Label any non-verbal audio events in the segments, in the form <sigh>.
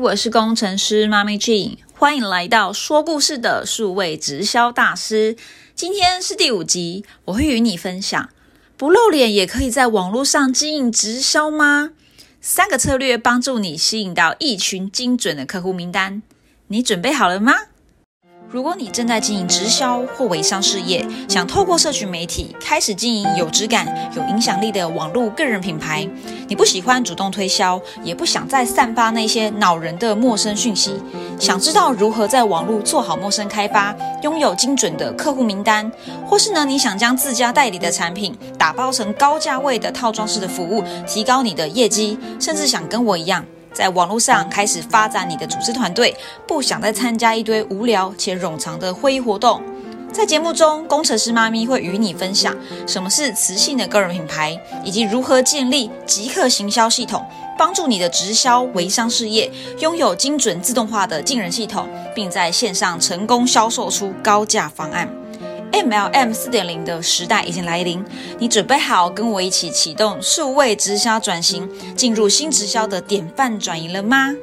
我是工程师妈咪 J，欢迎来到说故事的数位直销大师。今天是第五集，我会与你分享不露脸也可以在网络上经营直销吗？三个策略帮助你吸引到一群精准的客户名单，你准备好了吗？如果你正在经营直销或微商事业，想透过社群媒体开始经营有质感、有影响力的网络个人品牌，你不喜欢主动推销，也不想再散发那些恼人的陌生讯息，想知道如何在网络做好陌生开发，拥有精准的客户名单，或是呢，你想将自家代理的产品打包成高价位的套装式的服务，提高你的业绩，甚至想跟我一样。在网络上开始发展你的组织团队，不想再参加一堆无聊且冗长的会议活动。在节目中，工程师妈咪会与你分享什么是磁性的个人品牌，以及如何建立即刻行销系统，帮助你的直销微商事业拥有精准自动化的进人系统，并在线上成功销售出高价方案。MLM 四点零的时代已经来临，你准备好跟我一起启动数位直销转型，进入新直销的典范转移了吗？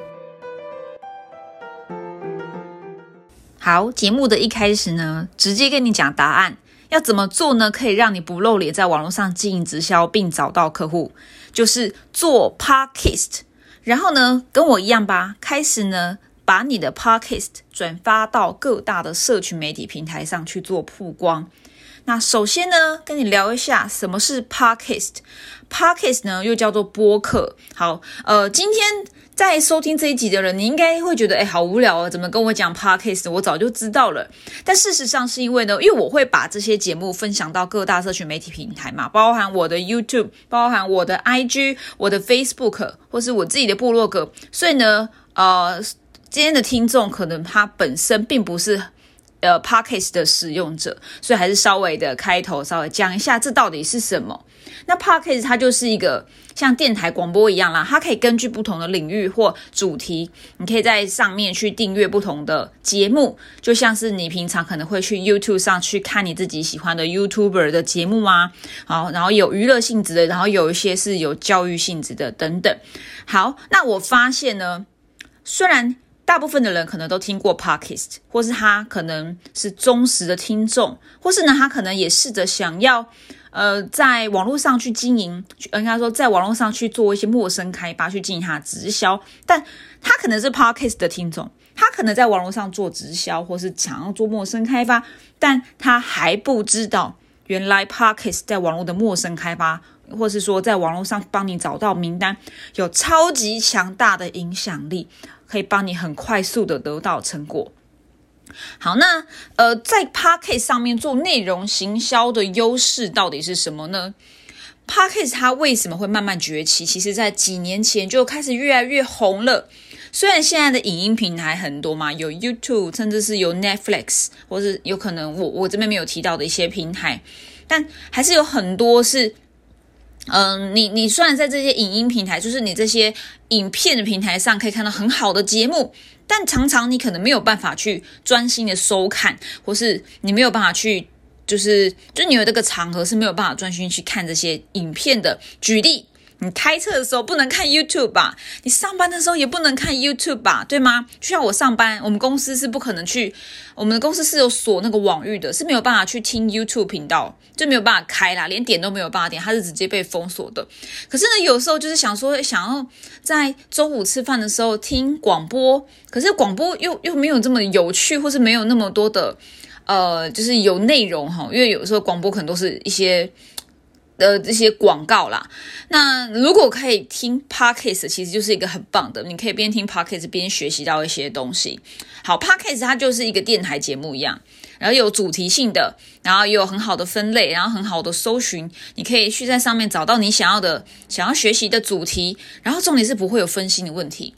好，节目的一开始呢，直接跟你讲答案，要怎么做呢？可以让你不露脸，在网络上经营直销并找到客户，就是做 Podcast，然后呢，跟我一样吧，开始呢。把你的 podcast 转发到各大的社群媒体平台上去做曝光。那首先呢，跟你聊一下什么是 podcast。podcast 呢又叫做播客。好，呃，今天在收听这一集的人，你应该会觉得，哎，好无聊啊，怎么跟我讲 podcast？我早就知道了。但事实上是因为呢，因为我会把这些节目分享到各大社群媒体平台嘛，包含我的 YouTube，包含我的 IG，我的 Facebook，或是我自己的部落格。所以呢，呃。今天的听众可能他本身并不是呃 Podcast 的使用者，所以还是稍微的开头稍微讲一下这到底是什么。那 Podcast 它就是一个像电台广播一样啦，它可以根据不同的领域或主题，你可以在上面去订阅不同的节目，就像是你平常可能会去 YouTube 上去看你自己喜欢的 YouTuber 的节目啊，好，然后有娱乐性质的，然后有一些是有教育性质的等等。好，那我发现呢，虽然大部分的人可能都听过 Podcast，或是他可能是忠实的听众，或是呢，他可能也试着想要，呃，在网络上去经营，应该说在网络上去做一些陌生开发，去进行他直销。但他可能是 Podcast 的听众，他可能在网络上做直销，或是想要做陌生开发，但他还不知道，原来 Podcast 在网络的陌生开发，或是说在网络上帮你找到名单，有超级强大的影响力。可以帮你很快速的得到成果。好，那呃，在 p a r k a s 上面做内容行销的优势到底是什么呢 p a r k a s 它为什么会慢慢崛起？其实，在几年前就开始越来越红了。虽然现在的影音平台很多嘛，有 YouTube，甚至是有 Netflix，或是有可能我我这边没有提到的一些平台，但还是有很多是。嗯，你你虽然在这些影音平台，就是你这些影片的平台上可以看到很好的节目，但常常你可能没有办法去专心的收看，或是你没有办法去，就是就你有这个场合是没有办法专心去看这些影片的。举例。你开车的时候不能看 YouTube 吧？你上班的时候也不能看 YouTube 吧？对吗？就像我上班，我们公司是不可能去，我们的公司是有锁那个网域的，是没有办法去听 YouTube 频道，就没有办法开啦，连点都没有办法点，它是直接被封锁的。可是呢，有时候就是想说，想要在中午吃饭的时候听广播，可是广播又又没有这么有趣，或是没有那么多的呃，就是有内容哈，因为有时候广播可能都是一些。的这些广告啦，那如果可以听 podcast，其实就是一个很棒的，你可以边听 podcast 边学习到一些东西。好，podcast 它就是一个电台节目一样，然后有主题性的，然后也有很好的分类，然后很好的搜寻，你可以去在上面找到你想要的、想要学习的主题，然后重点是不会有分心的问题。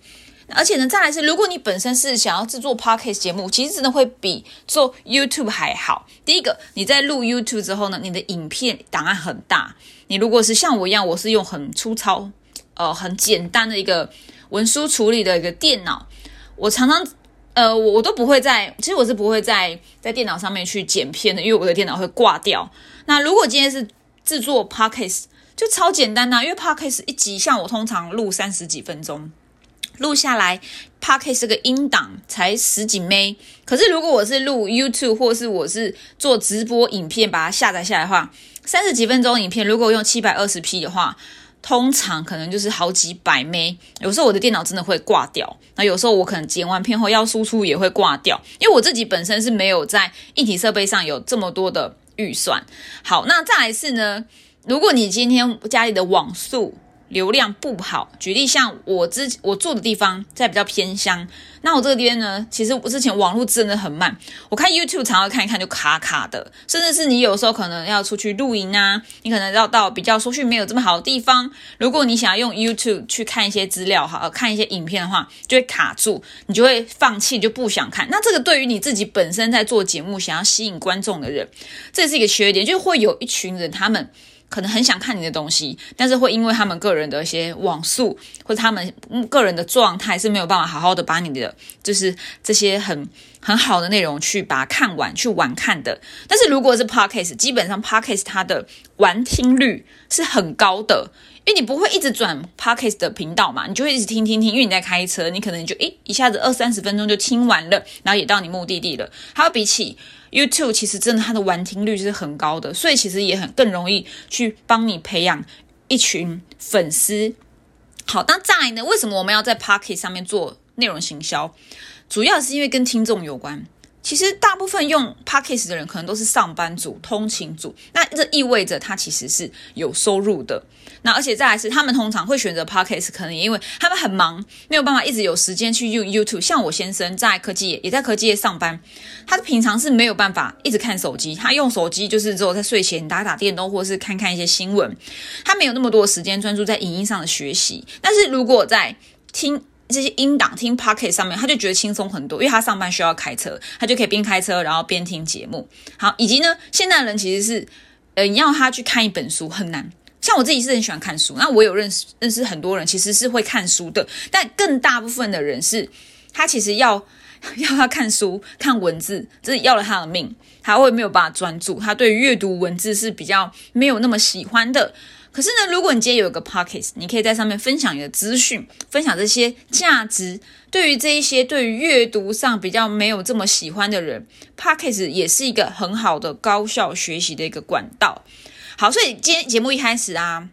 而且呢，再来是，如果你本身是想要制作 podcast 节目，其实真的会比做 YouTube 还好。第一个，你在录 YouTube 之后呢，你的影片档案很大。你如果是像我一样，我是用很粗糙、呃很简单的一个文书处理的一个电脑，我常常呃我我都不会在，其实我是不会在在电脑上面去剪片的，因为我的电脑会挂掉。那如果今天是制作 podcast，就超简单呐，因为 podcast 一集像我通常录三十几分钟。录下来，Podcast 这个音档才十几 m 可是如果我是录 YouTube 或是我是做直播影片，把它下载下来的话，三十几分钟影片，如果用七百二十 P 的话，通常可能就是好几百 m 有时候我的电脑真的会挂掉，那有时候我可能剪完片后要输出也会挂掉，因为我自己本身是没有在一体设备上有这么多的预算。好，那再来是呢，如果你今天家里的网速，流量不好，举例像我之我住的地方在比较偏乡，那我这边呢，其实我之前网络真的很慢，我看 YouTube 常常看一看就卡卡的，甚至是你有时候可能要出去露营啊，你可能要到比较收讯没有这么好的地方，如果你想要用 YouTube 去看一些资料哈，看一些影片的话，就会卡住，你就会放弃，就不想看。那这个对于你自己本身在做节目想要吸引观众的人，这是一个缺点，就会有一群人他们。可能很想看你的东西，但是会因为他们个人的一些网速或者他们个人的状态是没有办法好好的把你的就是这些很很好的内容去把它看完去玩看的。但是如果是 podcast，基本上 podcast 它的玩听率是很高的，因为你不会一直转 podcast 的频道嘛，你就会一直听听听，因为你在开车，你可能就诶一下子二三十分钟就听完了，然后也到你目的地了。还有比起 YouTube 其实真的它的完听率是很高的，所以其实也很更容易去帮你培养一群粉丝。好，那再来呢？为什么我们要在 Pocket 上面做内容行销？主要是因为跟听众有关。其实大部分用 Podcast 的人可能都是上班族、通勤族，那这意味着他其实是有收入的。那而且再来是，他们通常会选择 Podcast，可能也因为他们很忙，没有办法一直有时间去用 YouTube。像我先生在科技，也在科技业上班，他平常是没有办法一直看手机，他用手机就是只有在睡前打打电动，或是看看一些新闻，他没有那么多时间专注在影音上的学习。但是如果在听，这些音档听 Pocket 上面，他就觉得轻松很多，因为他上班需要开车，他就可以边开车然后边听节目。好，以及呢，现代人其实是，呃，你要他去看一本书很难。像我自己是很喜欢看书，那我有认识认识很多人其实是会看书的，但更大部分的人是，他其实要 <laughs> 要他看书看文字，这是要了他的命，他会没有办法专注，他对阅读文字是比较没有那么喜欢的。可是呢，如果你今天有一个 pocket，你可以在上面分享你的资讯，分享这些价值。对于这一些对于阅读上比较没有这么喜欢的人，pocket 也是一个很好的高效学习的一个管道。好，所以今天节目一开始啊，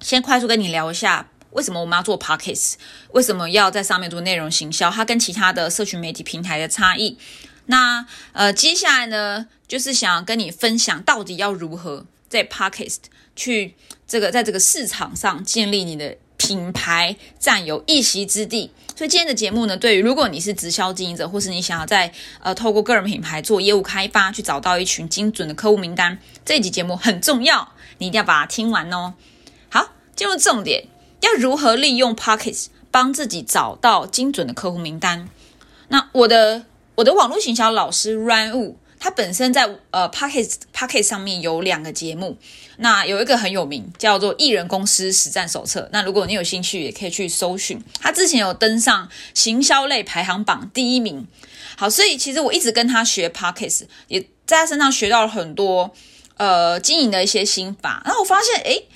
先快速跟你聊一下为什么我们要做 pocket，为什么要在上面做内容行销，它跟其他的社群媒体平台的差异。那呃，接下来呢，就是想跟你分享到底要如何在 pocket。去这个在这个市场上建立你的品牌，占有一席之地。所以今天的节目呢，对于如果你是直销经营者，或是你想要在呃透过个人品牌做业务开发，去找到一群精准的客户名单，这一集节目很重要，你一定要把它听完哦。好，进入重点，要如何利用 Pockets 帮自己找到精准的客户名单？那我的我的网络行销老师 Run Wu。他本身在呃 Pocket Pocket 上面有两个节目，那有一个很有名，叫做《艺人公司实战手册》。那如果你有兴趣，也可以去搜寻。他之前有登上行销类排行榜第一名。好，所以其实我一直跟他学 Pocket，也在他身上学到了很多呃经营的一些心法。然后我发现，诶。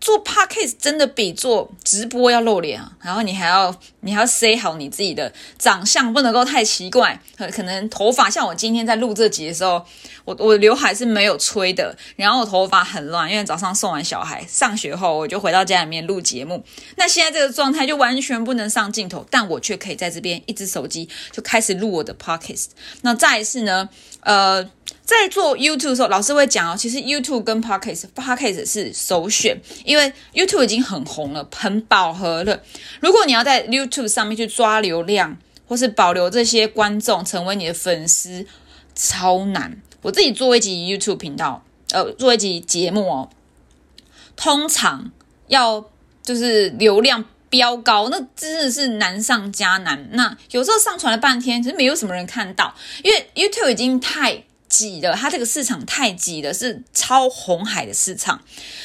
做 podcast 真的比做直播要露脸啊，然后你还要你还要 say 好你自己的长相不能够太奇怪，可能头发像我今天在录这集的时候，我我刘海是没有吹的，然后我头发很乱，因为早上送完小孩上学后，我就回到家里面录节目，那现在这个状态就完全不能上镜头，但我却可以在这边一只手机就开始录我的 podcast。那再一次呢，呃。在做 YouTube 的时候，老师会讲哦，其实 YouTube 跟 Podcast，Podcast 是首选，因为 YouTube 已经很红了，很饱和了。如果你要在 YouTube 上面去抓流量，或是保留这些观众成为你的粉丝，超难。我自己做一集 YouTube 频道，呃，做一集节目哦，通常要就是流量飙高，那真的是难上加难。那有时候上传了半天，其实没有什么人看到，因为 YouTube 已经太。挤的，它这个市场太挤了，是超红海的市场。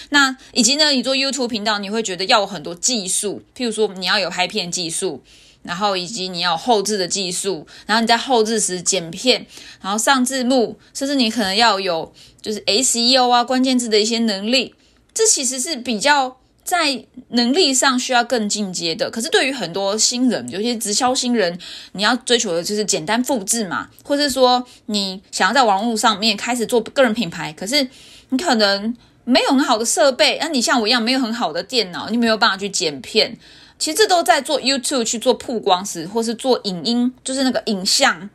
那以及呢，你做 YouTube 频道，你会觉得要有很多技术，譬如说你要有拍片技术，然后以及你要后置的技术，然后你在后置时剪片，然后上字幕，甚至你可能要有就是 SEO 啊关键字的一些能力。这其实是比较在能力上需要更进阶的。可是对于很多新人，有些直销新人，你要追求的就是简单复制嘛，或者说你想要在网络上面开始做个人品牌，可是你可能没有很好的设备，那你像我一样没有很好的电脑，你没有办法去剪片。其实这都在做 YouTube 去做曝光时，或是做影音，就是那个影像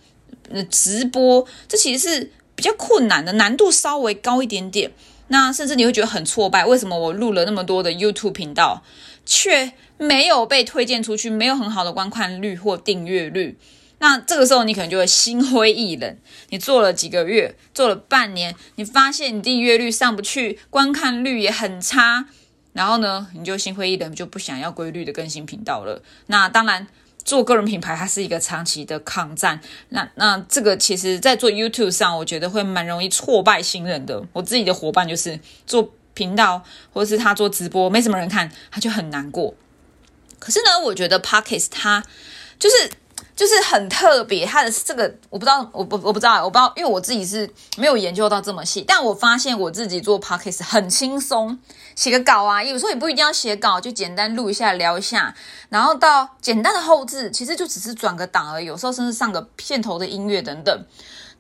直播，这其实是比较困难的，难度稍微高一点点。那甚至你会觉得很挫败，为什么我录了那么多的 YouTube 频道，却没有被推荐出去，没有很好的观看率或订阅率？那这个时候你可能就会心灰意冷。你做了几个月，做了半年，你发现你订阅率上不去，观看率也很差，然后呢，你就心灰意冷，就不想要规律的更新频道了。那当然。做个人品牌，它是一个长期的抗战。那那这个其实，在做 YouTube 上，我觉得会蛮容易挫败新人的。我自己的伙伴就是做频道，或者是他做直播，没什么人看，他就很难过。可是呢，我觉得 Pockets 它就是。就是很特别，它的这个我不知道，我不我不知道，我不知道，因为我自己是没有研究到这么细。但我发现我自己做 podcast 很轻松，写个稿啊，有时候也不一定要写稿，就简单录一下聊一下，然后到简单的后置，其实就只是转个档而已。有时候甚至上个片头的音乐等等，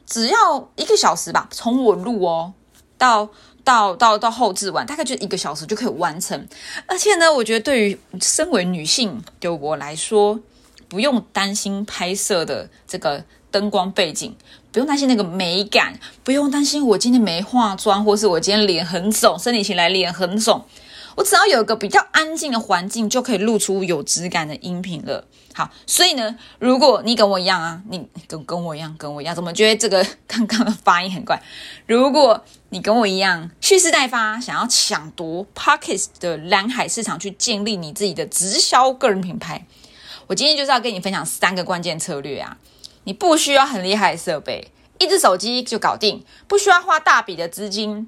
只要一个小时吧，从我录哦到到到到后置完，大概就一个小时就可以完成。而且呢，我觉得对于身为女性的我来说，不用担心拍摄的这个灯光背景，不用担心那个美感，不用担心我今天没化妆，或是我今天脸很肿，生理期来脸很肿。我只要有一个比较安静的环境，就可以录出有质感的音频了。好，所以呢，如果你跟我一样啊，你跟跟我一样，跟我一样，怎么觉得这个刚刚的发音很怪？如果你跟我一样蓄势待发，想要抢夺 Pocket 的蓝海市场，去建立你自己的直销个人品牌。我今天就是要跟你分享三个关键策略啊！你不需要很厉害的设备，一只手机就搞定，不需要花大笔的资金，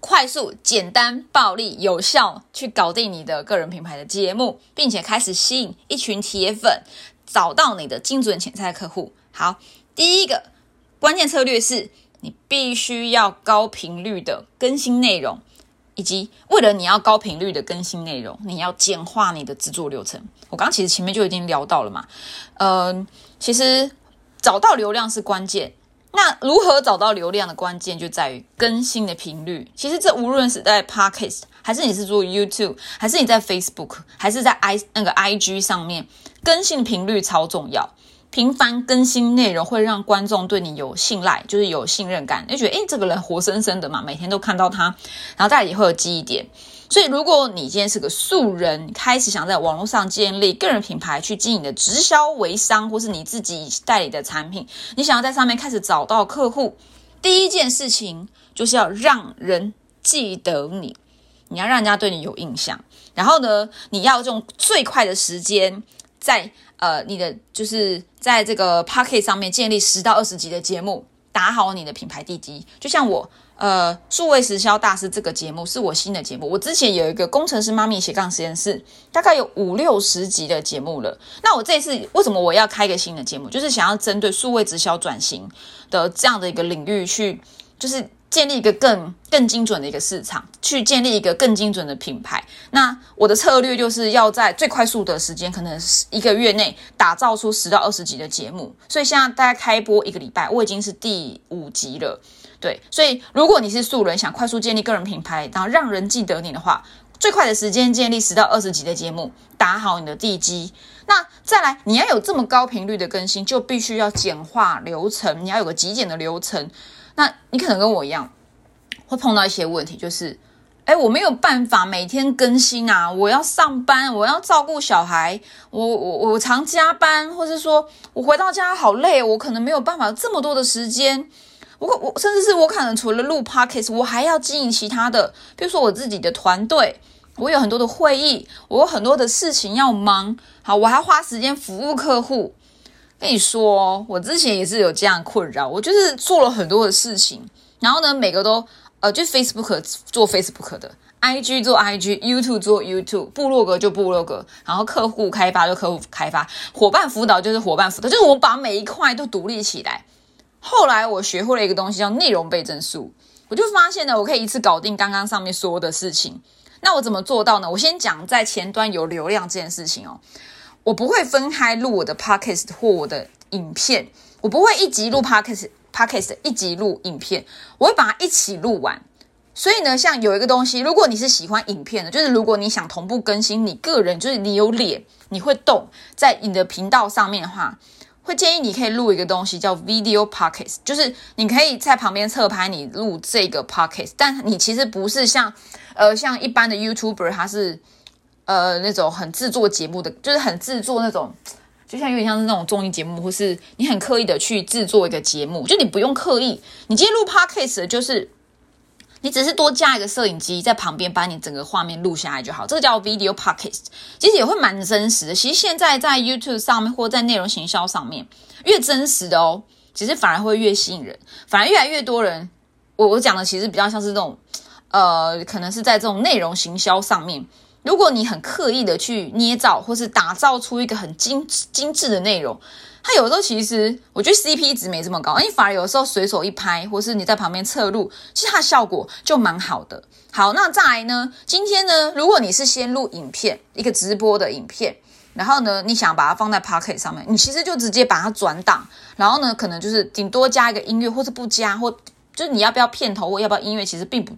快速、简单、暴力、有效去搞定你的个人品牌的节目，并且开始吸引一群铁粉，找到你的精准潜在客户。好，第一个关键策略是你必须要高频率的更新内容。以及为了你要高频率的更新内容，你要简化你的制作流程。我刚刚其实前面就已经聊到了嘛，呃，其实找到流量是关键。那如何找到流量的关键就在于更新的频率。其实这无论是在 Podcast，还是你是做 YouTube，还是你在 Facebook，还是在 i 那个 IG 上面，更新频率超重要。频繁更新内容会让观众对你有信赖，就是有信任感，就觉得诶，这个人活生生的嘛，每天都看到他，然后大家也会有记忆点。所以，如果你今天是个素人，开始想在网络上建立个人品牌，去经营的直销微商，或是你自己代理的产品，你想要在上面开始找到客户，第一件事情就是要让人记得你，你要让人家对你有印象。然后呢，你要用最快的时间在。呃，你的就是在这个 Pocket 上面建立十到二十集的节目，打好你的品牌地基。就像我，呃，数位时销大师这个节目是我新的节目。我之前有一个工程师妈咪斜杠实验室，大概有五六十集的节目了。那我这次为什么我要开一个新的节目？就是想要针对数位直销转型的这样的一个领域去，就是。建立一个更更精准的一个市场，去建立一个更精准的品牌。那我的策略就是要在最快速的时间，可能一个月内打造出十到二十集的节目。所以现在大概开播一个礼拜，我已经是第五集了。对，所以如果你是素人，想快速建立个人品牌，然后让人记得你的话，最快的时间建立十到二十集的节目，打好你的地基。那再来，你要有这么高频率的更新，就必须要简化流程，你要有个极简的流程。那你可能跟我一样，会碰到一些问题，就是，哎，我没有办法每天更新啊，我要上班，我要照顾小孩，我我我常加班，或者说我回到家好累，我可能没有办法这么多的时间，我我甚至是我可能除了录 podcast，我还要经营其他的，比如说我自己的团队，我有很多的会议，我有很多的事情要忙，好，我还花时间服务客户。跟你说，我之前也是有这样困扰，我就是做了很多的事情，然后呢，每个都呃，就 Facebook 做 Facebook 的，IG 做 IG，YouTube 做 YouTube，部落格就部落格，然后客户开发就客户开发，伙伴辅导就是伙伴辅导，就是我把每一块都独立起来。后来我学会了一个东西叫内容倍增术，我就发现呢，我可以一次搞定刚刚上面说的事情。那我怎么做到呢？我先讲在前端有流量这件事情哦。我不会分开录我的 podcast 或我的影片，我不会一集录 podcast，podcast 一集录影片，我会把它一起录完。所以呢，像有一个东西，如果你是喜欢影片的，就是如果你想同步更新你个人，就是你有脸，你会动在你的频道上面的话，会建议你可以录一个东西叫 video podcast，就是你可以在旁边侧拍你录这个 podcast，但你其实不是像呃像一般的 YouTuber，他是。呃，那种很制作节目的，就是很制作那种，就像有点像是那种综艺节目，或是你很刻意的去制作一个节目，就你不用刻意。你今天录 podcast 就是你只是多加一个摄影机在旁边，把你整个画面录下来就好，这个叫 video podcast，其实也会蛮真实的。其实现在在 YouTube 上面或在内容行销上面，越真实的哦，其实反而会越吸引人，反而越来越多人。我我讲的其实比较像是这种，呃，可能是在这种内容行销上面。如果你很刻意的去捏造或是打造出一个很精精致的内容，它有时候其实我觉得 CP 值没这么高，你反而有时候随手一拍，或是你在旁边侧录，其实它效果就蛮好的。好，那再来呢？今天呢，如果你是先录影片，一个直播的影片，然后呢，你想把它放在 Pocket 上面，你其实就直接把它转档，然后呢，可能就是顶多加一个音乐，或是不加，或就是你要不要片头，或要不要音乐，其实并不。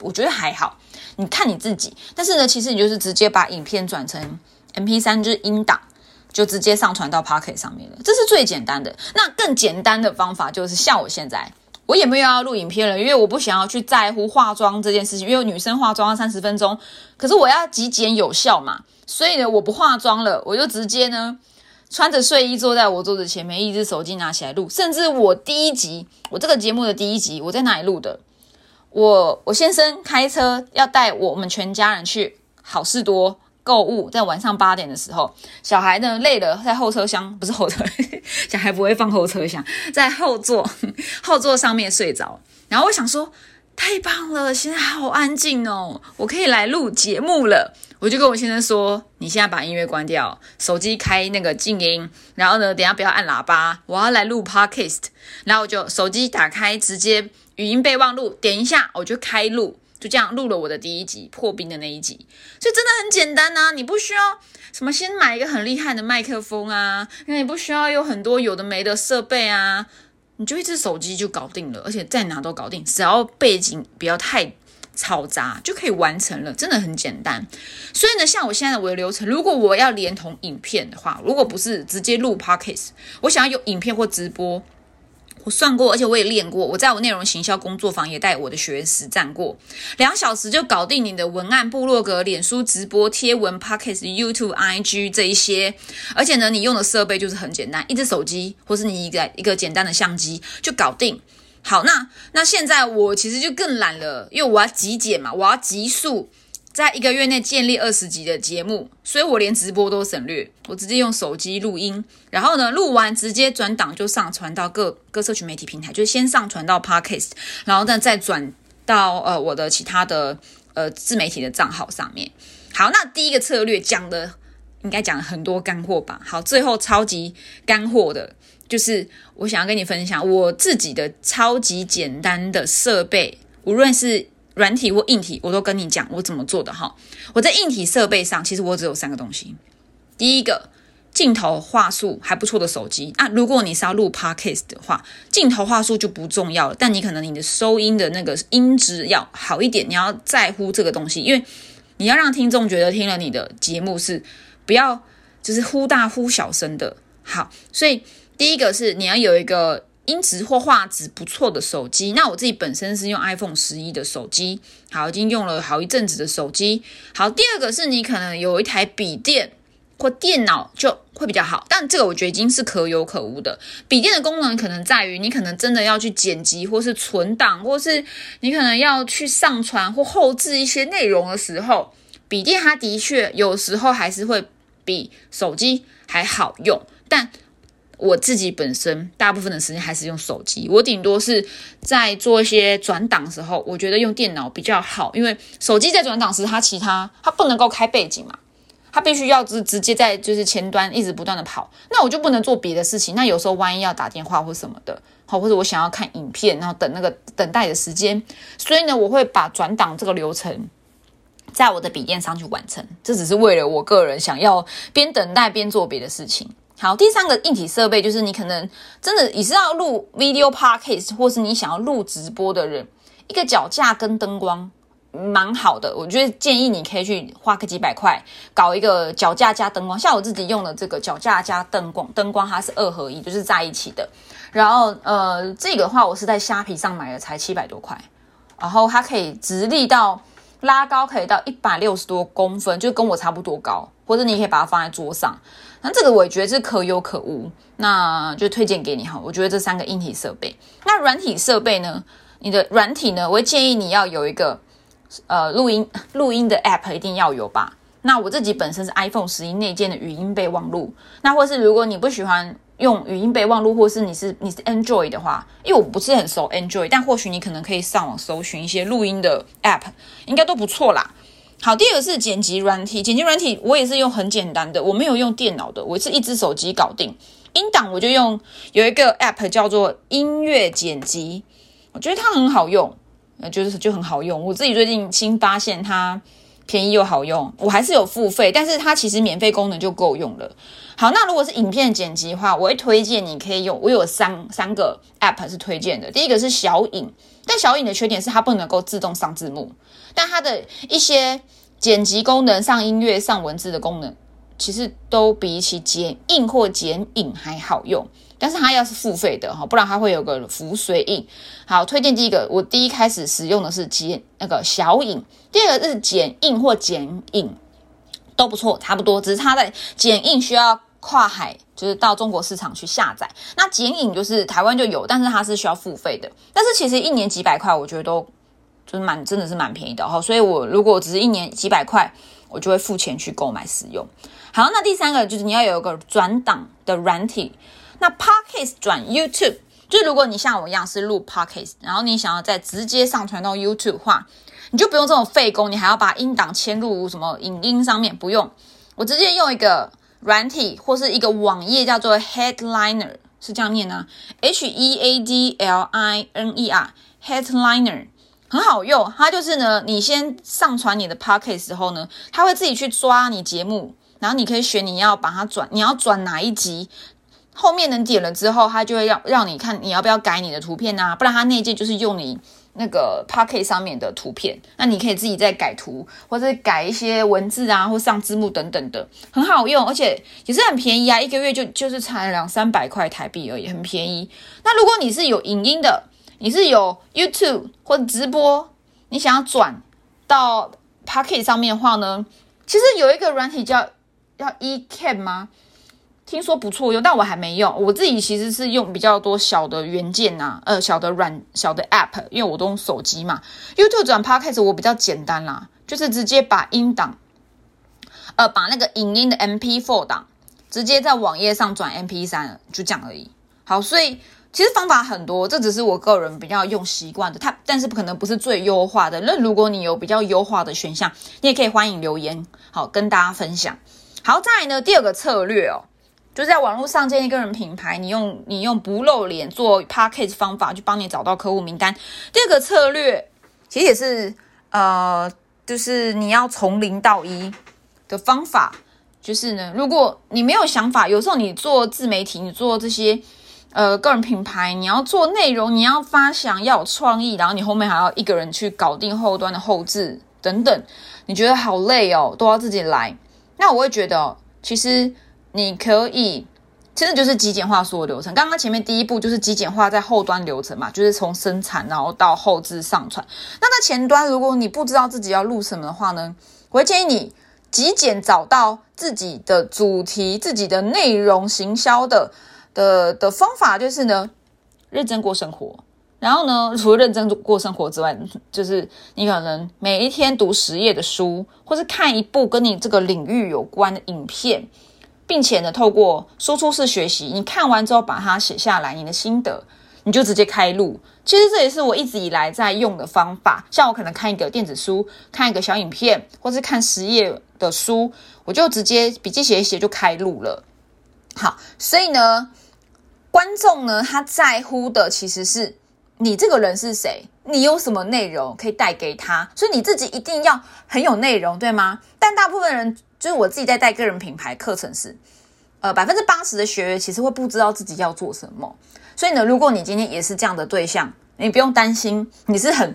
我觉得还好，你看你自己。但是呢，其实你就是直接把影片转成 M P 三，就是音档，就直接上传到 Pocket 上面了。这是最简单的。那更简单的方法就是像我现在，我也没有要录影片了，因为我不想要去在乎化妆这件事情，因为女生化妆要三十分钟，可是我要极简有效嘛，所以呢，我不化妆了，我就直接呢穿着睡衣坐在我桌子前面，一只手机拿起来录。甚至我第一集，我这个节目的第一集，我在哪里录的？我我先生开车要带我们全家人去好事多购物，在晚上八点的时候，小孩呢累了，在后车厢不是后车，<laughs> 小孩不会放后车厢，在后座 <laughs> 后座上面睡着。然后我想说，太棒了，现在好安静哦，我可以来录节目了。我就跟我先生说，你现在把音乐关掉，手机开那个静音，然后呢，等下不要按喇叭，我要来录 podcast。然后我就手机打开，直接。语音备忘录，点一下我就开录，就这样录了我的第一集破冰的那一集，所以真的很简单呐，你不需要什么先买一个很厉害的麦克风啊，因为你不需要有很多有的没的设备啊，你就一只手机就搞定了，而且在哪都搞定，只要背景不要太嘈杂就可以完成了，真的很简单。所以呢，像我现在我的流程，如果我要连同影片的话，如果不是直接录 podcast，我想要有影片或直播。我算过，而且我也练过。我在我内容行销工作坊也带我的学员实战过，两小时就搞定你的文案、部落格、脸书直播、贴文、Podcast、YouTube、IG 这一些。而且呢，你用的设备就是很简单，一只手机或是你一个一个简单的相机就搞定。好，那那现在我其实就更懒了，因为我要极简嘛，我要极速。在一个月内建立二十集的节目，所以我连直播都省略，我直接用手机录音，然后呢，录完直接转档就上传到各各社群媒体平台，就先上传到 Podcast，然后呢再转到呃我的其他的呃自媒体的账号上面。好，那第一个策略讲的应该讲很多干货吧？好，最后超级干货的就是我想要跟你分享我自己的超级简单的设备，无论是。软体或硬体，我都跟你讲我怎么做的哈。我在硬体设备上，其实我只有三个东西。第一个，镜头画素还不错的手机啊。如果你是要录 podcast 的话，镜头画素就不重要了，但你可能你的收音的那个音质要好一点，你要在乎这个东西，因为你要让听众觉得听了你的节目是不要就是忽大忽小声的。好，所以第一个是你要有一个。音质或画质不错的手机，那我自己本身是用 iPhone 十一的手机，好，已经用了好一阵子的手机。好，第二个是你可能有一台笔电或电脑就会比较好，但这个我觉得已经是可有可无的。笔电的功能可能在于你可能真的要去剪辑或是存档，或是你可能要去上传或后置一些内容的时候，笔电它的确有时候还是会比手机还好用，但。我自己本身大部分的时间还是用手机，我顶多是在做一些转档时候，我觉得用电脑比较好，因为手机在转档时，它其他它不能够开背景嘛，它必须要直直接在就是前端一直不断的跑，那我就不能做别的事情，那有时候万一要打电话或什么的，好，或者我想要看影片，然后等那个等待的时间，所以呢，我会把转档这个流程在我的笔电上去完成。这只是为了我个人想要边等待边做别的事情。好，第三个硬体设备就是你可能真的你是要录 video podcast，或是你想要录直播的人，一个脚架跟灯光蛮好的。我觉得建议你可以去花个几百块搞一个脚架加灯光，像我自己用的这个脚架加灯光，灯光它是二合一，就是在一起的。然后呃，这个的话我是在虾皮上买的，才七百多块，然后它可以直立到拉高可以到一百六十多公分，就跟我差不多高，或者你可以把它放在桌上。那这个我也觉得是可有可无，那就推荐给你哈。我觉得这三个硬体设备，那软体设备呢？你的软体呢？我会建议你要有一个呃录音录音的 app，一定要有吧。那我自己本身是 iPhone 十一内建的语音备忘录，那或是如果你不喜欢用语音备忘录，或是你是你是 Android 的话，因为我不是很熟 Android，但或许你可能可以上网搜寻一些录音的 app，应该都不错啦。好，第二个是剪辑软体，剪辑软体我也是用很简单的，我没有用电脑的，我是一只手机搞定。音档我就用有一个 app 叫做音乐剪辑，我觉得它很好用，就是就很好用。我自己最近新发现它便宜又好用，我还是有付费，但是它其实免费功能就够用了。好，那如果是影片剪辑的话，我会推荐你可以用，我有三三个 app 是推荐的。第一个是小影，但小影的缺点是它不能够自动上字幕。但它的一些剪辑功能、上音乐、上文字的功能，其实都比起剪映或剪影还好用。但是它要是付费的哈，不然它会有个浮水印。好，推荐第一个，我第一开始使用的是剪那个小影，第二个是剪映或剪影都不错，差不多，只是它在剪映需要跨海，就是到中国市场去下载。那剪影就是台湾就有，但是它是需要付费的。但是其实一年几百块，我觉得都。就是蛮真的是蛮便宜的哈，所以我如果只是一年几百块，我就会付钱去购买使用。好，那第三个就是你要有一个转档的软体。那 Podcast 转 YouTube，就如果你像我一样是录 Podcast，然后你想要再直接上传到 YouTube 话，你就不用这种费工，你还要把音档迁入什么影音上面，不用，我直接用一个软体或是一个网页叫做 Headliner，是这样念呢，H E A D L I N E R，Headliner。很好用，它就是呢，你先上传你的 podcast 时候呢，它会自己去抓你节目，然后你可以选你要把它转，你要转哪一集，后面能点了之后，它就会让让你看你要不要改你的图片啊，不然它那件就是用你那个 podcast 上面的图片，那你可以自己再改图或者改一些文字啊，或上字幕等等的，很好用，而且也是很便宜啊，一个月就就是才两三百块台币而已，很便宜。那如果你是有影音的，你是有 YouTube 或者直播，你想要转到 Pocket 上面的话呢？其实有一个软体叫叫 eCam 吗？听说不错用，但我还没用。我自己其实是用比较多小的元件呐，呃，小的软小的 App，因为我都用手机嘛。YouTube 转 Pocket 我比较简单啦，就是直接把音档，呃，把那个影音的 MP4 档直接在网页上转 MP3，就这样而已。好，所以。其实方法很多，这只是我个人比较用习惯的，它但是可能不是最优化的。那如果你有比较优化的选项，你也可以欢迎留言，好跟大家分享。好，再来呢，第二个策略哦，就在网络上建立个人品牌，你用你用不露脸做 p a c k a g e 方法去帮你找到客户名单。第二个策略其实也是呃，就是你要从零到一的方法，就是呢，如果你没有想法，有时候你做自媒体，你做这些。呃，个人品牌，你要做内容，你要发想，要有创意，然后你后面还要一个人去搞定后端的后置等等，你觉得好累哦，都要自己来。那我会觉得，其实你可以，真的就是极简化所有流程。刚刚前面第一步就是极简化在后端流程嘛，就是从生产然后到后置上传。那在前端，如果你不知道自己要录什么的话呢，我会建议你极简找到自己的主题、自己的内容行销的。的的方法就是呢，认真过生活。然后呢，<laughs> 除了认真过生活之外，就是你可能每一天读十页的书，或是看一部跟你这个领域有关的影片，并且呢，透过输出式学习，你看完之后把它写下来，你的心得，你就直接开录。其实这也是我一直以来在用的方法。像我可能看一个电子书，看一个小影片，或是看十页的书，我就直接笔记写一写就开录了。好，所以呢。观众呢，他在乎的其实是你这个人是谁？你有什么内容可以带给他？所以你自己一定要很有内容，对吗？但大部分人，就是我自己在带个人品牌课程时，呃，百分之八十的学员其实会不知道自己要做什么。所以呢，如果你今天也是这样的对象，你不用担心，你是很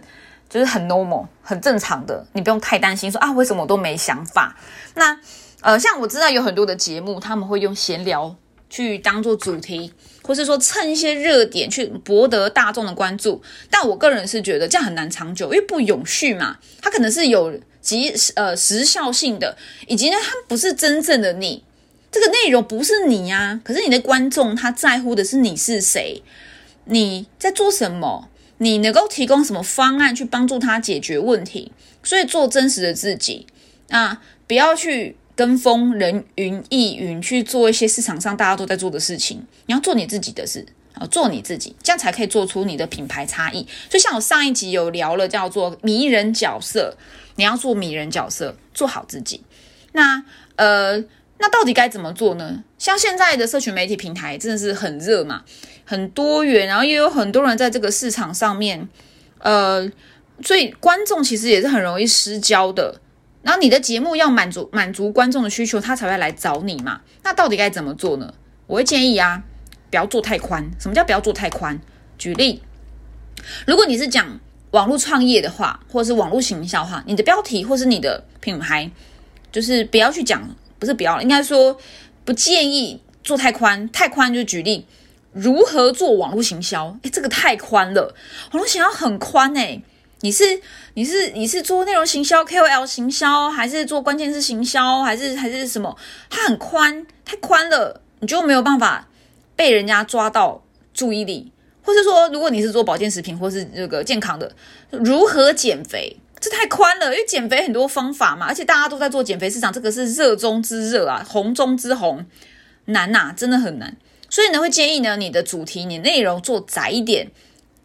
就是很 normal、很正常的，你不用太担心说啊，为什么我都没想法？那呃，像我知道有很多的节目，他们会用闲聊去当做主题。或是说蹭一些热点去博得大众的关注，但我个人是觉得这样很难长久，因为不永续嘛。它可能是有即呃时效性的，以及呢，它不是真正的你，这个内容不是你呀。可是你的观众他在乎的是你是谁，你在做什么，你能够提供什么方案去帮助他解决问题。所以做真实的自己啊，不要去。跟风人云亦云去做一些市场上大家都在做的事情，你要做你自己的事啊，做你自己，这样才可以做出你的品牌差异。所以像我上一集有聊了，叫做迷人角色，你要做迷人角色，做好自己。那呃，那到底该怎么做呢？像现在的社群媒体平台真的是很热嘛，很多元，然后也有很多人在这个市场上面，呃，所以观众其实也是很容易失焦的。然后你的节目要满足满足观众的需求，他才会来找你嘛。那到底该怎么做呢？我会建议啊，不要做太宽。什么叫不要做太宽？举例，如果你是讲网络创业的话，或者是网络行销话，你的标题或是你的品牌，就是不要去讲，不是不要，应该说不建议做太宽。太宽就举例，如何做网络行销？诶，这个太宽了，网络行销很宽诶。你是你是你是做内容行销 KOL 行销，还是做关键字行销，还是还是什么？它很宽，太宽了，你就没有办法被人家抓到注意力。或者说，如果你是做保健食品或是这个健康的，如何减肥？这太宽了，因为减肥很多方法嘛，而且大家都在做减肥市场，这个是热中之热啊，红中之红，难呐，真的很难。所以呢，会建议呢，你的主题、你内容做窄一点，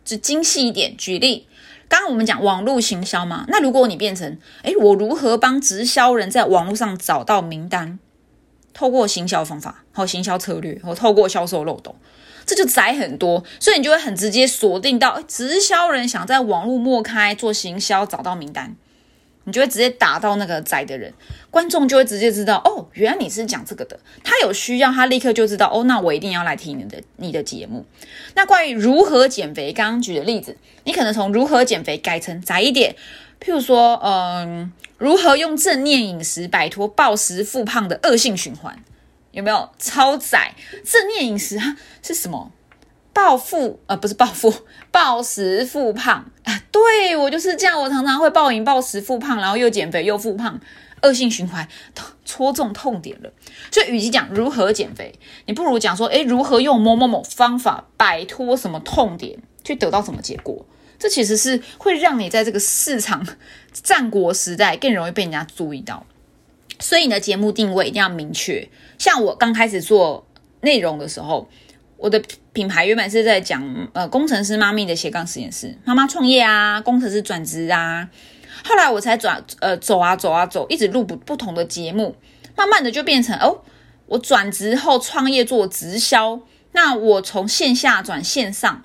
就精细一点。举例。刚刚我们讲网络行销嘛，那如果你变成，哎，我如何帮直销人在网络上找到名单？透过行销方法或行销策略，或透过销售漏洞，这就窄很多，所以你就会很直接锁定到直销人想在网络末开做行销找到名单。你就会直接打到那个窄的人，观众就会直接知道哦，原来你是讲这个的，他有需要，他立刻就知道哦，那我一定要来听你的你的节目。那关于如何减肥，刚刚举的例子，你可能从如何减肥改成窄一点，譬如说，嗯，如何用正念饮食摆脱暴食复胖的恶性循环，有没有超窄？正念饮食它是什么？暴富呃不是暴富，暴食复胖啊！<laughs> 对我就是这样，我常常会暴饮暴食复胖，然后又减肥又复胖，恶性循环，戳中痛点了。所以与其讲如何减肥，你不如讲说，诶，如何用某某某方法摆脱什么痛点，去得到什么结果？这其实是会让你在这个市场战国时代更容易被人家注意到。所以你的节目定位一定要明确。像我刚开始做内容的时候。我的品牌原本是在讲呃工程师妈咪的斜杠实验室，妈妈创业啊，工程师转职啊，后来我才转呃走啊走啊走，一直录不不同的节目，慢慢的就变成哦，我转职后创业做直销，那我从线下转线上，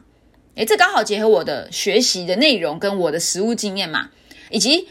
诶，这刚好结合我的学习的内容跟我的实务经验嘛，以及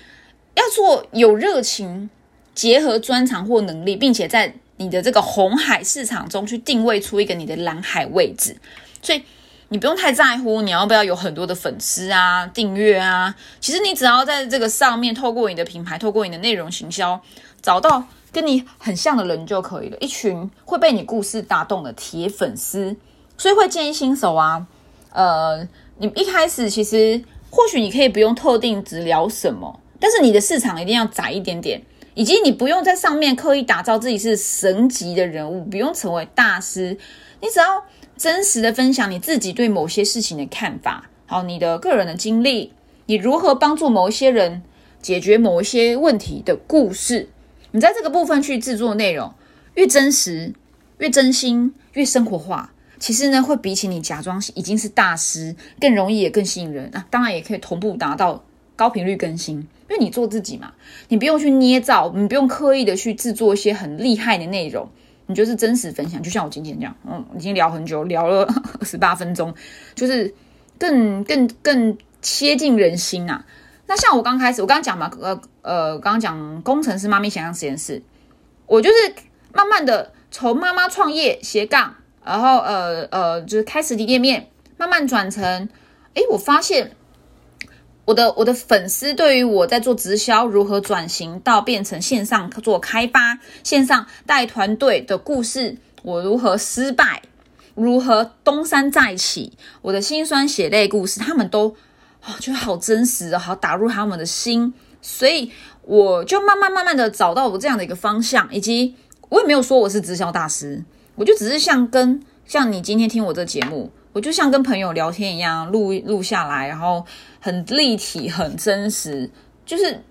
要做有热情，结合专长或能力，并且在。你的这个红海市场中去定位出一个你的蓝海位置，所以你不用太在乎你要不要有很多的粉丝啊、订阅啊。其实你只要在这个上面，透过你的品牌，透过你的内容行销，找到跟你很像的人就可以了。一群会被你故事打动的铁粉丝，所以会建议新手啊，呃，你一开始其实或许你可以不用特定只聊什么，但是你的市场一定要窄一点点。以及你不用在上面刻意打造自己是神级的人物，不用成为大师，你只要真实的分享你自己对某些事情的看法，好，你的个人的经历，你如何帮助某一些人解决某一些问题的故事，你在这个部分去制作内容，越真实、越真心、越生活化，其实呢，会比起你假装已经是大师更容易也更吸引人啊，当然也可以同步达到高频率更新。因为你做自己嘛，你不用去捏造，你不用刻意的去制作一些很厉害的内容，你就是真实分享。就像我今天这样，嗯，已经聊很久，聊了十八分钟，就是更更更贴近人心呐。那像我刚开始，我刚刚讲嘛，呃呃，刚刚讲工程师妈咪想象实验室，我就是慢慢的从妈妈创业斜杠，然后呃呃，就是开实体店面，慢慢转成，哎，我发现我的我的粉丝对于我在做直销如何转型到变成线上做开发、线上带团队的故事，我如何失败，如何东山再起，我的辛酸血泪故事，他们都。哦，就好真实，好打入他们的心，所以我就慢慢慢慢的找到我这样的一个方向，以及我也没有说我是直销大师，我就只是像跟像你今天听我这节目，我就像跟朋友聊天一样录录下来，然后很立体、很真实，就是。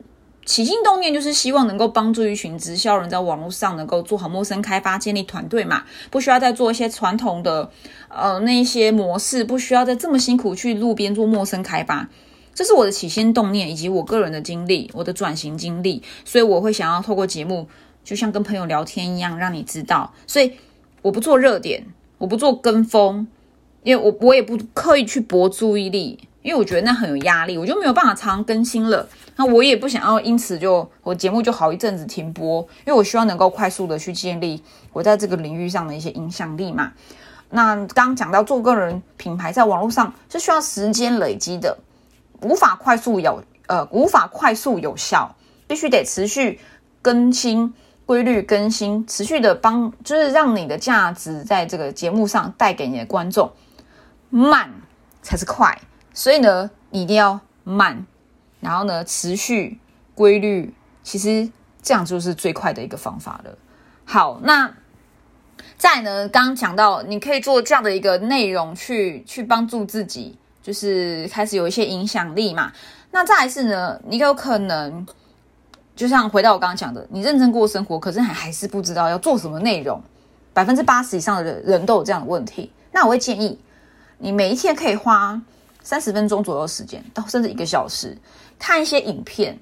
起心动念就是希望能够帮助一群直销人在网络上能够做好陌生开发，建立团队嘛，不需要再做一些传统的呃那些模式，不需要再这么辛苦去路边做陌生开发。这是我的起心动念以及我个人的经历，我的转型经历，所以我会想要透过节目，就像跟朋友聊天一样，让你知道。所以我不做热点，我不做跟风，因为我我也不刻意去博注意力。因为我觉得那很有压力，我就没有办法常更新了。那我也不想要因此就我节目就好一阵子停播，因为我希望能够快速的去建立我在这个领域上的一些影响力嘛。那刚刚讲到做个人品牌在网络上是需要时间累积的，无法快速有呃无法快速有效，必须得持续更新、规律更新，持续的帮就是让你的价值在这个节目上带给你的观众，慢才是快。所以呢，你一定要慢，然后呢，持续规律，其实这样就是最快的一个方法了。好，那再呢，刚刚讲到，你可以做这样的一个内容，去去帮助自己，就是开始有一些影响力嘛。那再是呢，你有可能就像回到我刚刚讲的，你认真过生活，可是还还是不知道要做什么内容。百分之八十以上的人都有这样的问题。那我会建议你每一天可以花。三十分钟左右时间，到甚至一个小时，看一些影片，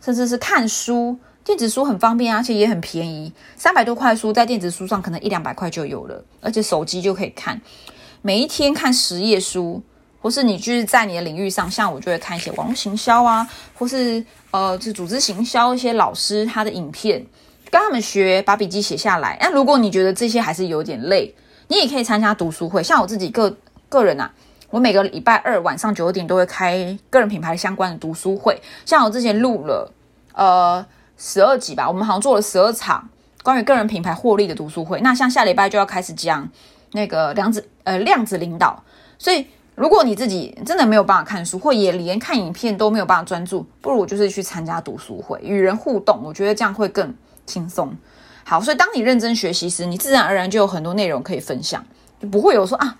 甚至是看书。电子书很方便，而且也很便宜，三百多块书在电子书上可能一两百块就有了，而且手机就可以看。每一天看十页书，或是你就是在你的领域上，像我就会看一些网络行销啊，或是呃，就组织行销一些老师他的影片，跟他们学，把笔记写下来。那如果你觉得这些还是有点累，你也可以参加读书会，像我自己个个人啊。我每个礼拜二晚上九点都会开个人品牌相关的读书会，像我之前录了呃十二集吧，我们好像做了十二场关于个人品牌获利的读书会。那像下礼拜就要开始讲那个量子呃量子领导，所以如果你自己真的没有办法看书，或也连看影片都没有办法专注，不如就是去参加读书会，与人互动，我觉得这样会更轻松。好，所以当你认真学习时，你自然而然就有很多内容可以分享。不会有说啊，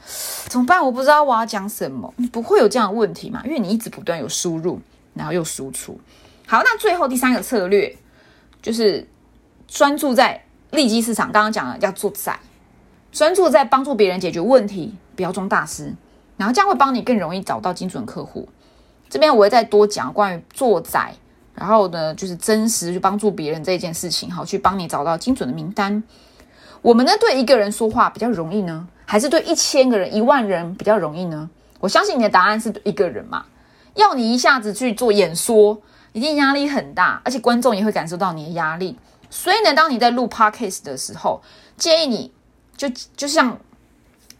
怎么办？我不知道我要讲什么。不会有这样的问题嘛？因为你一直不断有输入，然后又输出。好，那最后第三个策略就是专注在利基市场。刚刚讲了要做窄，专注在帮助别人解决问题，不要装大师。然后这样会帮你更容易找到精准客户。这边我会再多讲关于做窄，然后呢就是真实去帮助别人这件事情，好去帮你找到精准的名单。我们呢对一个人说话比较容易呢？还是对一千个人、一万人比较容易呢？我相信你的答案是一个人嘛。要你一下子去做演说，一定压力很大，而且观众也会感受到你的压力。所以呢，当你在录 podcast 的时候，建议你就就像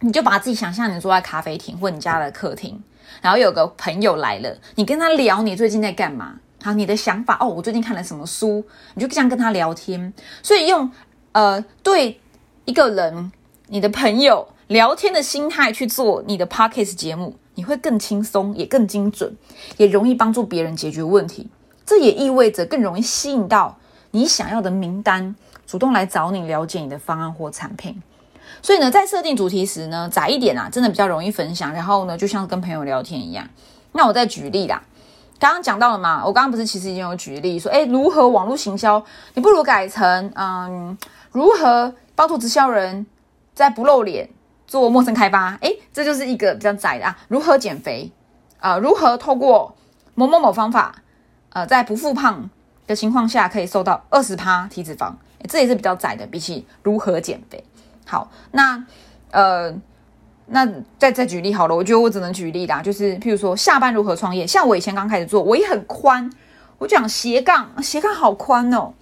你就把自己想象你坐在咖啡厅或你家的客厅，然后有个朋友来了，你跟他聊你最近在干嘛，好，你的想法哦，我最近看了什么书，你就这样跟他聊天。所以用呃对一个人，你的朋友。聊天的心态去做你的 podcast 节目，你会更轻松，也更精准，也容易帮助别人解决问题。这也意味着更容易吸引到你想要的名单，主动来找你了解你的方案或产品。所以呢，在设定主题时呢，窄一点啊，真的比较容易分享。然后呢，就像跟朋友聊天一样。那我再举例啦，刚刚讲到了嘛，我刚刚不是其实已经有举例说，诶，如何网络行销？你不如改成，嗯，如何帮助直销人在不露脸？做陌生开发，诶，这就是一个比较窄的啊。如何减肥啊？如何透过某某某方法，呃，在不复胖的情况下可以瘦到二十趴体脂肪？这也是比较窄的，比起如何减肥。好，那呃，那再再举例好了，我觉得我只能举例啦，就是譬如说下班如何创业，像我以前刚开始做，我也很宽，我讲斜杠，斜杠好宽哦。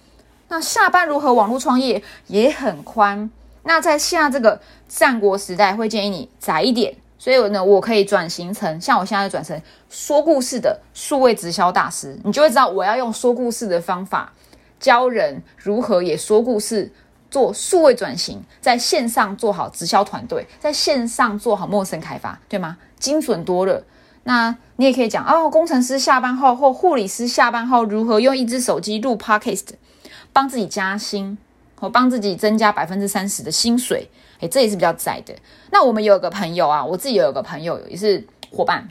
那下班如何网络创业也很宽。那在现在这个战国时代，会建议你窄一点。所以呢，我可以转型成像我现在转成说故事的数位直销大师，你就会知道我要用说故事的方法教人如何也说故事。做数位转型，在线上做好直销团队，在线上做好陌生开发，对吗？精准多了。那你也可以讲哦，工程师下班后或护理师下班后，如何用一只手机录 podcast，帮自己加薪，或帮自己增加百分之三十的薪水。诶，这也是比较窄的。那我们有个朋友啊，我自己有个朋友也是伙伴，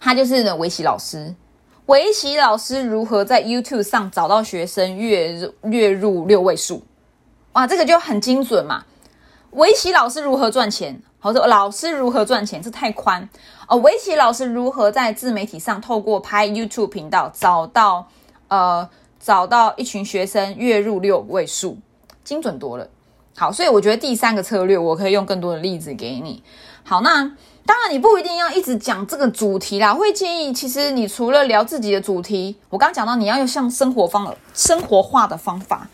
他就是呢围棋老师。围棋老师如何在 YouTube 上找到学生月月入六位数？哇，这个就很精准嘛！围棋老师如何赚钱？或者老师如何赚钱？这太宽哦。围棋老师如何在自媒体上透过拍 YouTube 频道找到呃找到一群学生月入六位数？精准多了。好，所以我觉得第三个策略，我可以用更多的例子给你。好，那当然你不一定要一直讲这个主题啦。会建议，其实你除了聊自己的主题，我刚刚讲到你要用像生活方生活化的方法。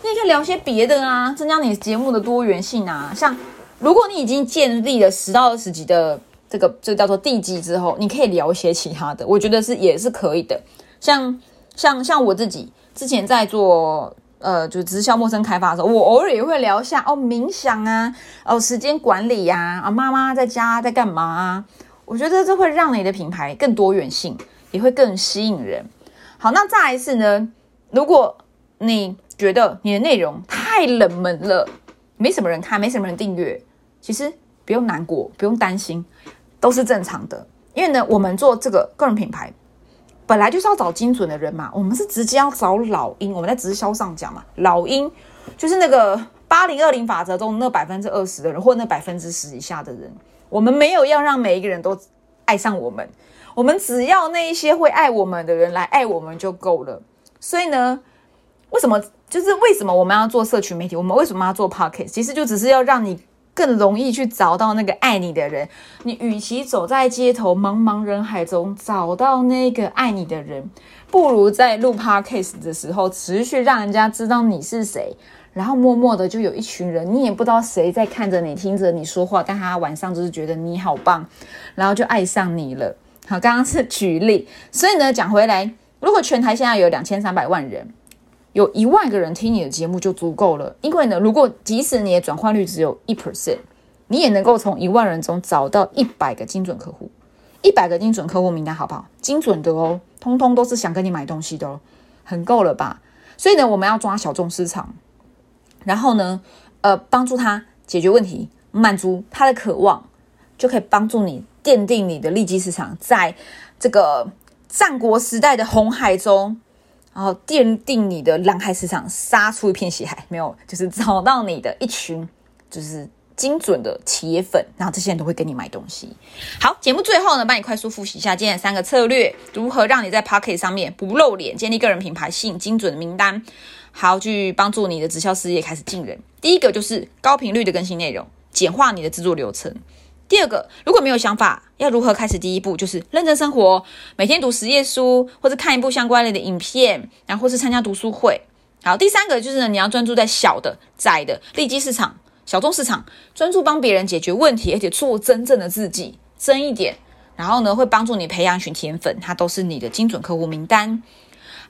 你可以聊些别的啊，增加你节目的多元性啊。像如果你已经建立了十到二十集的这个，这叫做地基之后，你可以聊一些其他的，我觉得是也是可以的。像像像我自己之前在做呃，就直销陌生开发的时候，我偶尔也会聊一下哦，冥想啊，哦，时间管理呀，啊，妈妈在家在干嘛啊？我觉得这会让你的品牌更多元性，也会更吸引人。好，那再一次呢，如果你觉得你的内容太冷门了，没什么人看，没什么人订阅，其实不用难过，不用担心，都是正常的。因为呢，我们做这个个人品牌，本来就是要找精准的人嘛。我们是直接要找老鹰，我们在直销上讲嘛，老鹰就是那个八零二零法则中那百分之二十的人，或那百分之十以下的人。我们没有要让每一个人都爱上我们，我们只要那一些会爱我们的人来爱我们就够了。所以呢，为什么？就是为什么我们要做社群媒体？我们为什么要做 podcast？其实就只是要让你更容易去找到那个爱你的人。你与其走在街头茫茫人海中找到那个爱你的人，不如在录 podcast 的时候持续让人家知道你是谁，然后默默的就有一群人，你也不知道谁在看着你、听着你说话，但他晚上就是觉得你好棒，然后就爱上你了。好，刚刚是举例，所以呢，讲回来，如果全台现在有两千三百万人。有一万个人听你的节目就足够了，因为呢，如果即使你的转换率只有一 percent，你也能够从一万人中找到一百个精准客户，一百个精准客户名单，好不好？精准的哦，通通都是想跟你买东西的哦，很够了吧？所以呢，我们要抓小众市场，然后呢，呃，帮助他解决问题，满足他的渴望，就可以帮助你奠定你的利基市场，在这个战国时代的红海中。然后奠定你的蓝海市场，杀出一片血海，没有，就是找到你的一群，就是精准的铁粉，然后这些人都会跟你买东西。好，节目最后呢，帮你快速复习一下今天三个策略，如何让你在 Pocket 上面不露脸，建立个人品牌，吸引精准的名单，好去帮助你的直销事业开始进人。第一个就是高频率的更新内容，简化你的制作流程。第二个，如果没有想法，要如何开始？第一步就是认真生活，每天读十页书，或者看一部相关类的影片，然后或是参加读书会。好，第三个就是呢，你要专注在小的、窄的利基市场、小众市场，专注帮别人解决问题，而且做真正的自己，真一点。然后呢，会帮助你培养一群甜粉，它都是你的精准客户名单。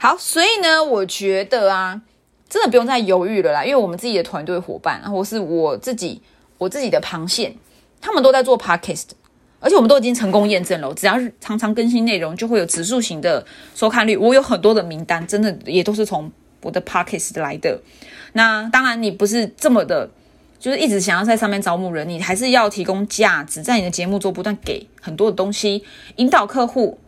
好，所以呢，我觉得啊，真的不用再犹豫了啦，因为我们自己的团队伙伴，或是我自己，我自己的螃蟹。他们都在做 podcast，而且我们都已经成功验证了，只要是常常更新内容，就会有指数型的收看率。我有很多的名单，真的也都是从我的 podcast 来的。那当然，你不是这么的，就是一直想要在上面招募人，你还是要提供价值，在你的节目中不断给很多的东西，引导客户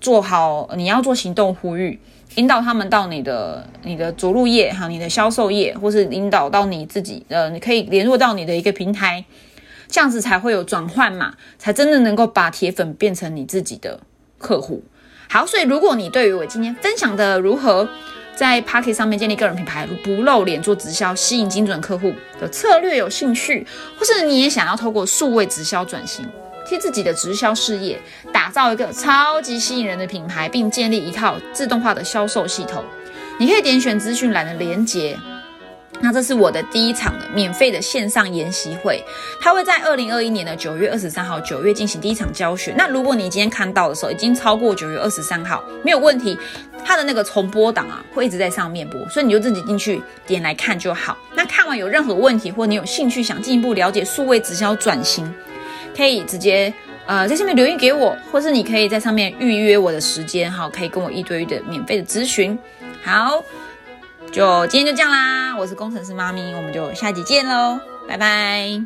做好。你要做行动呼吁，引导他们到你的你的着陆页哈，你的销售页，或是引导到你自己呃，你可以联络到你的一个平台。这样子才会有转换嘛，才真的能够把铁粉变成你自己的客户。好，所以如果你对于我今天分享的如何在 Pocket 上面建立个人品牌，不露脸做直销，吸引精准客户的策略有兴趣，或是你也想要透过数位直销转型，替自己的直销事业打造一个超级吸引人的品牌，并建立一套自动化的销售系统，你可以点选资讯栏的连接。那这是我的第一场的免费的线上研习会，它会在二零二一年的九月二十三号九月进行第一场教学。那如果你今天看到的时候已经超过九月二十三号，没有问题，它的那个重播档啊会一直在上面播，所以你就自己进去点来看就好。那看完有任何问题，或你有兴趣想进一步了解数位直销转型，可以直接呃在下面留言给我，或是你可以在上面预约我的时间，哈，可以跟我一对一的免费的咨询。好。就今天就这样啦我是工程师妈咪我们就下集见喽拜拜。